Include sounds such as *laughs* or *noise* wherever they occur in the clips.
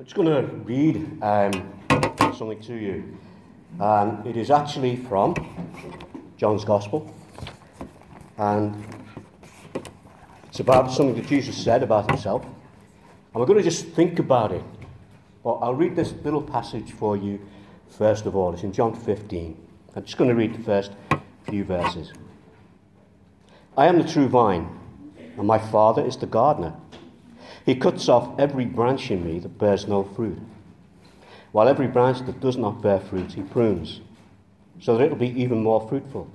I'm just going to read um, something to you. It is actually from John's Gospel. And it's about something that Jesus said about himself. And we're going to just think about it. But I'll read this little passage for you first of all. It's in John 15. I'm just going to read the first few verses. I am the true vine, and my Father is the gardener. He cuts off every branch in me that bears no fruit, while every branch that does not bear fruit he prunes, so that it will be even more fruitful.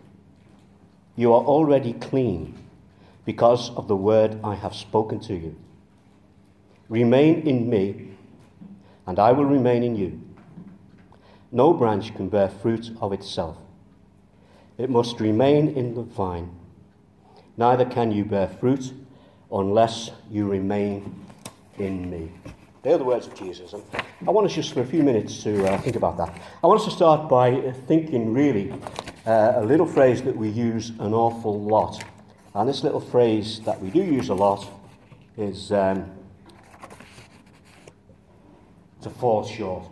You are already clean because of the word I have spoken to you. Remain in me, and I will remain in you. No branch can bear fruit of itself. It must remain in the vine. Neither can you bear fruit unless you remain in me. They're the words of Jesus. And I want us just for a few minutes to uh, think about that. I want us to start by thinking really uh, a little phrase that we use an awful lot. And this little phrase that we do use a lot is um, to fall short.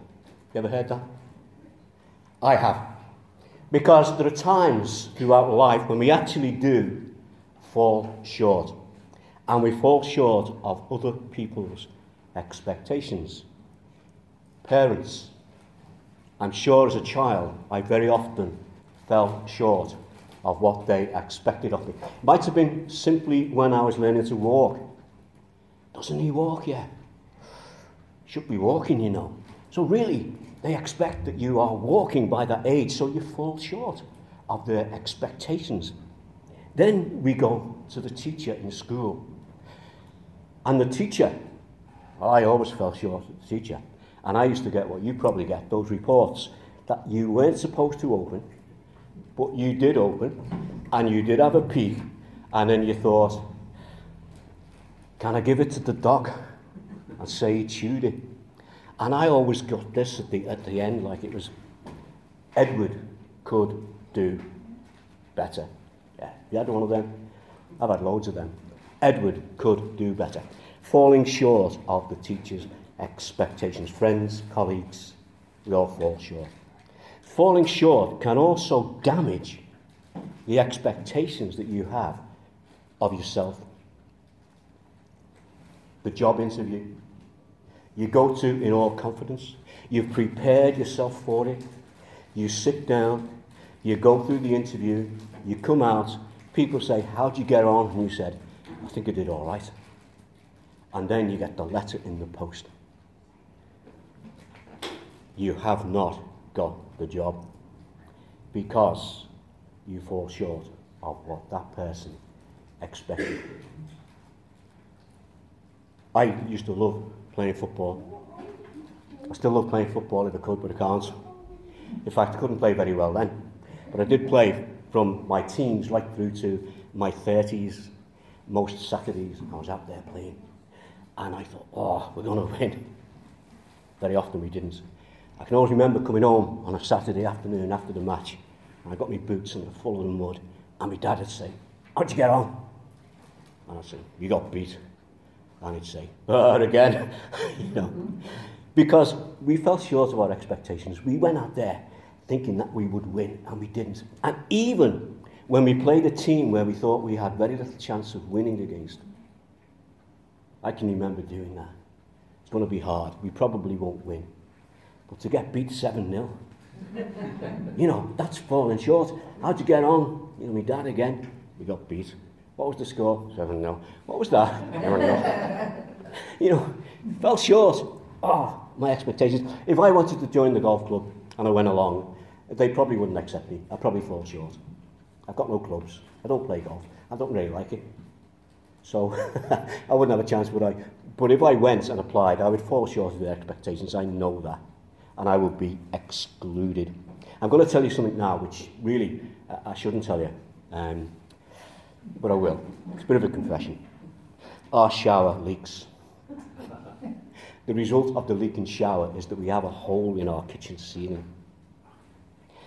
You ever heard that? I have. Because there are times throughout life when we actually do fall short. And we fall short of other people's expectations. Parents, I'm sure as a child, I very often fell short of what they expected of me. Might have been simply when I was learning to walk. Doesn't he walk yet? Should be walking, you know. So, really, they expect that you are walking by that age, so you fall short of their expectations. Then we go to the teacher in school. And the teacher, well, I always fell short of the teacher. And I used to get what you probably get those reports that you weren't supposed to open but you did open, and you did have a peek, and then you thought, can I give it to the dog and say he chewed it? And I always got this at the, at the end, like it was Edward could do better. Yeah, you had one of them? I've had loads of them. Edward could do better. Falling short of the teacher's expectations. Friends, colleagues, we all fall short falling short can also damage the expectations that you have of yourself. The job interview. You go to in all confidence. You've prepared yourself for it. You sit down. You go through the interview. You come out. People say, How'd you get on? And you said, I think I did all right. And then you get the letter in the post. You have not got the job because you fall short of what that person expected. I used to love playing football. I still love playing football if I could, but I can't. In fact, I couldn't play very well then. But I did play from my teens right through to my 30s. Most Saturdays, I was out there playing. And I thought, oh, we're going to win. Very often we didn't. I can always remember coming home on a Saturday afternoon after the match, and I got my boots and they're full of mud, and my dad would say, How'd you get on? And I'd say, You got beat. And he'd say, But again, *laughs* you know. Because we fell short of our expectations. We went out there thinking that we would win, and we didn't. And even when we played a team where we thought we had very little chance of winning against, I can remember doing that. It's going to be hard. We probably won't win. But to get beat 7 0, *laughs* you know, that's falling short. How'd you get on? You know, my dad again, we got beat. What was the score? 7 0. What was that? *laughs* Never know. you know, fell short. Oh, my expectations. If I wanted to join the golf club and I went along, they probably wouldn't accept me. I'd probably fall short. I've got no clubs. I don't play golf. I don't really like it. So *laughs* I wouldn't have a chance, would I? But if I went and applied, I would fall short of their expectations. I know that and I will be excluded. I'm going to tell you something now, which really uh, I shouldn't tell you, um, but I will. It's a bit of a confession. Our shower leaks. The result of the leaking shower is that we have a hole in our kitchen ceiling.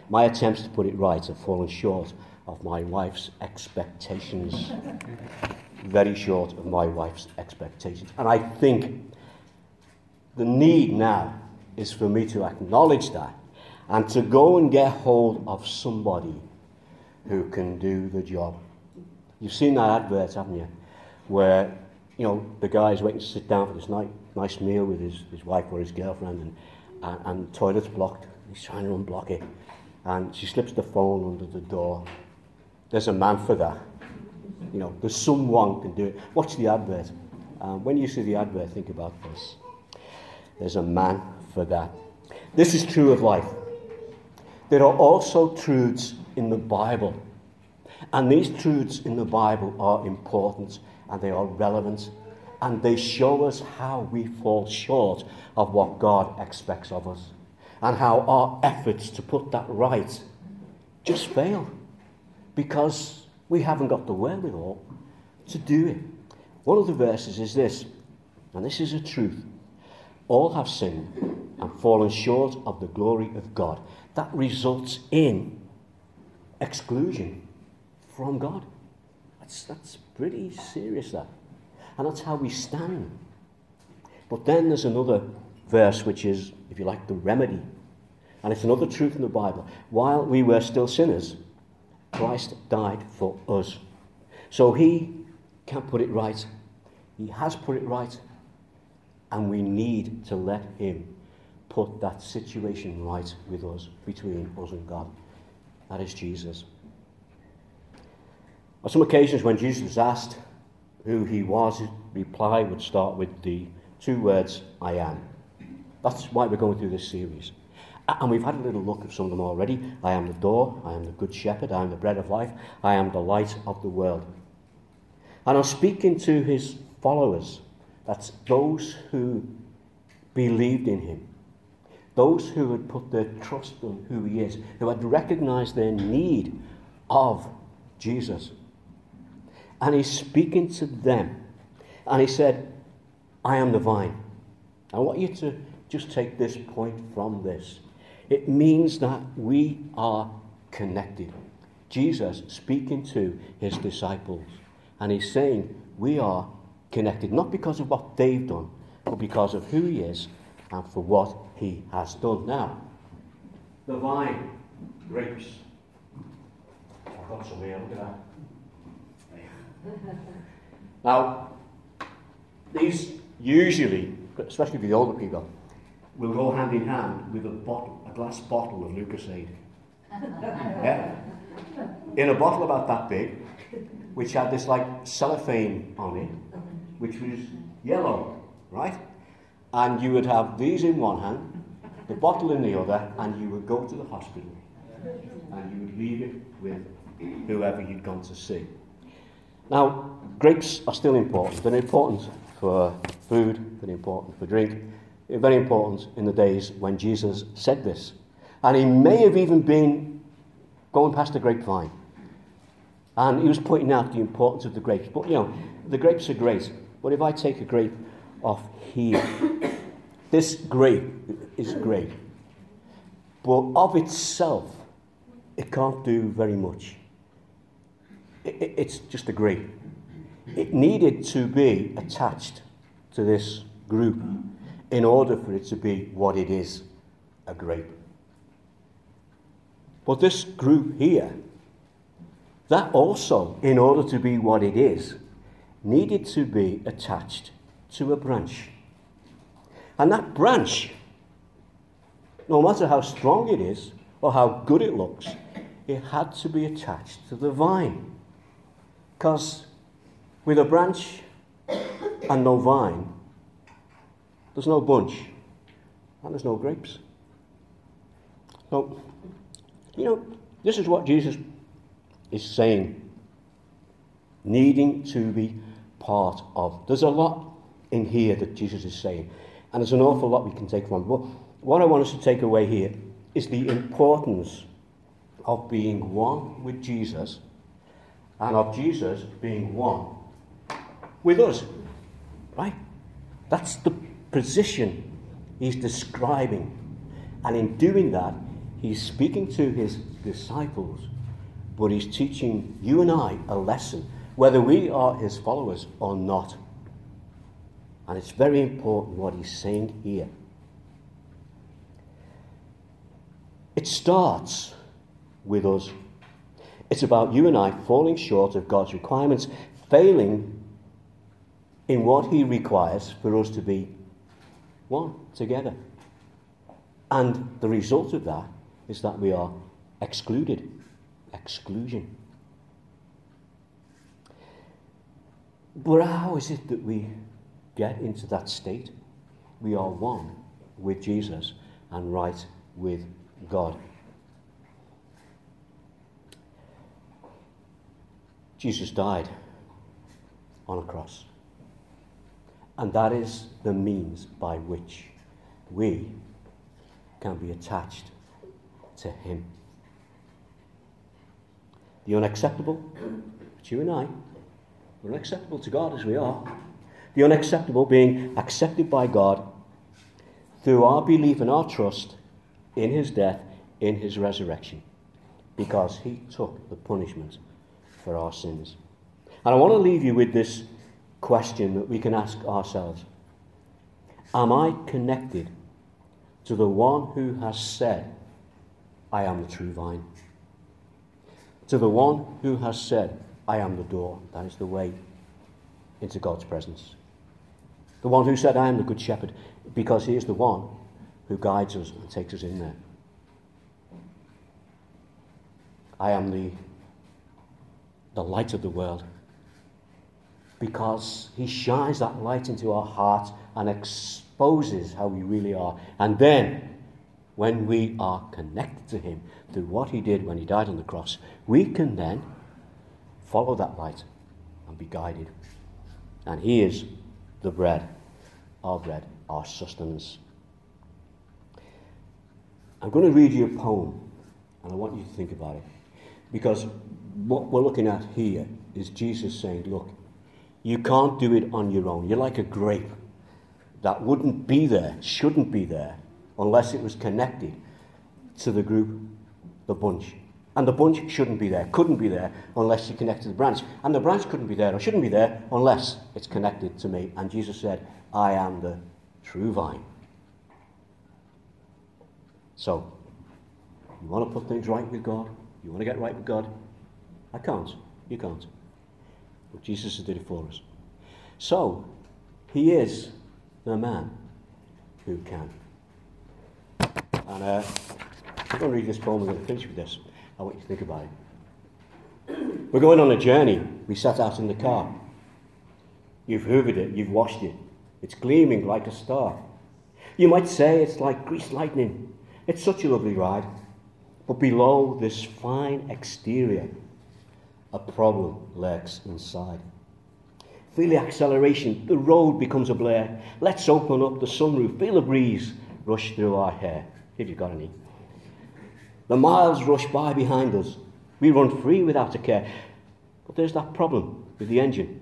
My attempts to put it right have fallen short of my wife's expectations. Very short of my wife's expectations. And I think the need now is for me to acknowledge that and to go and get hold of somebody who can do the job. You've seen that advert, haven't you? Where, you know, the guy's waiting to sit down for this nice, nice meal with his, his wife or his girlfriend and, and, and toilet's blocked. He's trying to unblock it. And she slips the phone under the door. There's a man for that. You know, there's someone can do it. Watch the advert. Um, when you see the advert, think about this. There's a man for that. This is true of life. There are also truths in the Bible. And these truths in the Bible are important and they are relevant and they show us how we fall short of what God expects of us and how our efforts to put that right just fail because we haven't got the wherewithal to do it. One of the verses is this, and this is a truth. All have sinned and fallen short of the glory of God. That results in exclusion from God. That's, that's pretty serious, that. And that's how we stand. But then there's another verse which is, if you like, the remedy. And it's another truth in the Bible. While we were still sinners, Christ died for us. So he can put it right. He has put it right. And we need to let him put that situation right with us, between us and God. That is Jesus. On some occasions, when Jesus was asked who he was, his reply would start with the two words, I am. That's why we're going through this series. And we've had a little look at some of them already. I am the door, I am the good shepherd, I am the bread of life, I am the light of the world. And I'm speaking to his followers, that's those who believed in him, those who had put their trust in who he is, who had recognized their need of Jesus. And he's speaking to them. And he said, I am the vine. I want you to just take this point from this. It means that we are connected. Jesus speaking to his disciples. And he's saying, We are connected, not because of what they've done, but because of who he is and for what he has done. Now, the vine, grapes. I've got some here, look at that. now, these usually, especially for the older people, will go hand in hand with a bottle, a glass bottle of Lucozade. *laughs* yeah? In a bottle about that big, which had this like cellophane on it, which was yellow, right? And you would have these in one hand, the bottle in the other, and you would go to the hospital and you would leave it with whoever you'd gone to see. Now, grapes are still important. They're important for food, they're important for drink, very important in the days when Jesus said this. And he may have even been going past the grapevine. And he was pointing out the importance of the grapes. But, you know, the grapes are great. But if I take a grape off here, this grape is great. But of itself, it can't do very much it, it's just a grape. It needed to be attached to this group in order for it to be what it is a grape. But this group here, that also, in order to be what it is, needed to be attached to a branch. And that branch, no matter how strong it is or how good it looks, it had to be attached to the vine. Because with a branch and no vine, there's no bunch and there's no grapes. So, you know, this is what Jesus is saying, needing to be part of. There's a lot in here that Jesus is saying, and there's an awful lot we can take from. But what I want us to take away here is the importance of being one with Jesus and of Jesus being one with us. Right? That's the position he's describing. And in doing that, he's speaking to his disciples, but he's teaching you and I a lesson, whether we are his followers or not. And it's very important what he's saying here. It starts with us. It's about you and I falling short of God's requirements, failing in what He requires for us to be one together. And the result of that is that we are excluded. Exclusion. But how is it that we get into that state? We are one with Jesus and right with God. Jesus died on a cross. And that is the means by which we can be attached to Him. The unacceptable, it's you and I, we're unacceptable to God as we are. The unacceptable being accepted by God through our belief and our trust in His death, in His resurrection, because He took the punishment for our sins. And I want to leave you with this question that we can ask ourselves Am I connected to the one who has said, I am the true vine? To the one who has said, I am the door, that is the way into God's presence. The one who said, I am the good shepherd, because he is the one who guides us and takes us in there. I am the, the light of the world because he shines that light into our hearts and exposes how we really are. And then, when we are connected to him through what he did when he died on the cross, we can then follow that light and be guided. And he is the bread, our bread, our sustenance. I'm going to read you a poem, and I want you to think about it. Because what we're looking at here is Jesus saying, Look, you can't do it on your own. You're like a grape that wouldn't be there, shouldn't be there, unless it was connected to the group, the bunch. And the bunch shouldn't be there, couldn't be there, unless you connect to the branch. And the branch couldn't be there or shouldn't be there unless it's connected to me. And Jesus said, I am the true vine. So, you want to put things right with God? You want to get right with God? I can't. You can't. Jesus did for us. So, he is the man who can. And uh, I'm going to read this poem. I'm going to finish with this. I want you to think about it. We're going on a journey. We sat out in the car. You've hoovered it, you've washed it. It's gleaming like a star. You might say it's like greased lightning. It's such a lovely ride. But below this fine exterior, a problem lurks inside. Feel the acceleration, the road becomes a blur. Let's open up the sunroof, feel the breeze rush through our hair, if you've got any. The miles rush by behind us. We run free without a care. But there's that problem with the engine.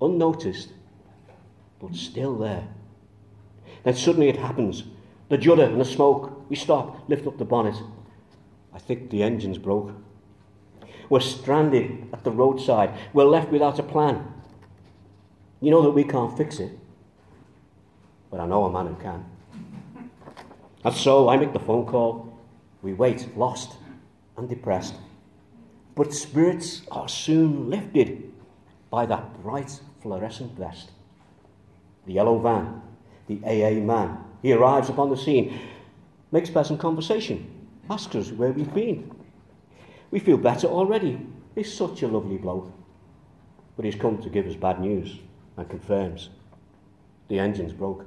Unnoticed, but still there. Then suddenly it happens. The judder and the smoke. We stop, lift up the bonnet. I think the engine's broke. We're stranded at the roadside. We're left without a plan. You know that we can't fix it. But I know a man who can. And so I make the phone call. We wait, lost and depressed. But spirits are soon lifted by that bright fluorescent vest. The yellow van, the AA man. He arrives upon the scene, makes pleasant conversation, asks us where we've been. We feel better already. He's such a lovely bloke. But he's come to give us bad news and confirms the engine's broke.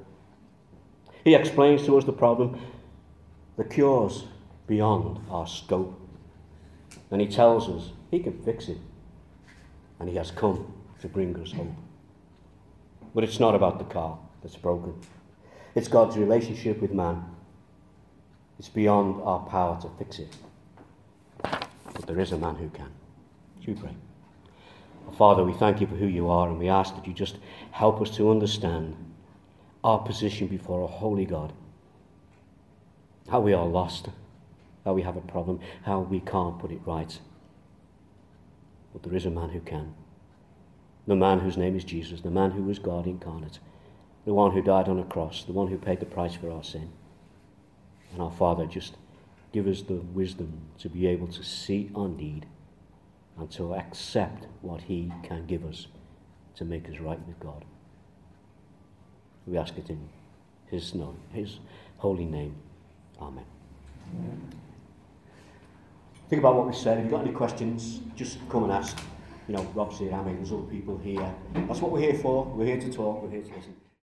He explains to us the problem, the cure's beyond our scope. And he tells us he can fix it. And he has come to bring us hope. But it's not about the car that's broken. It's God's relationship with man. It's beyond our power to fix it. There is a man who can. Should we pray? Father, we thank you for who you are, and we ask that you just help us to understand our position before a holy God. How we are lost, how we have a problem, how we can't put it right. But there is a man who can. The man whose name is Jesus, the man who was God incarnate. the one who died on a cross, the one who paid the price for our sin. And our Father, just give us the wisdom to be able to see our need and to accept what He can give us to make us right with God. We ask it in His name, His holy name. Amen. Think about what we said. If you've got any questions, just come and ask. You know, Rob's here, I mean, there's other people here. That's what we're here for. We're here to talk, we're here to listen.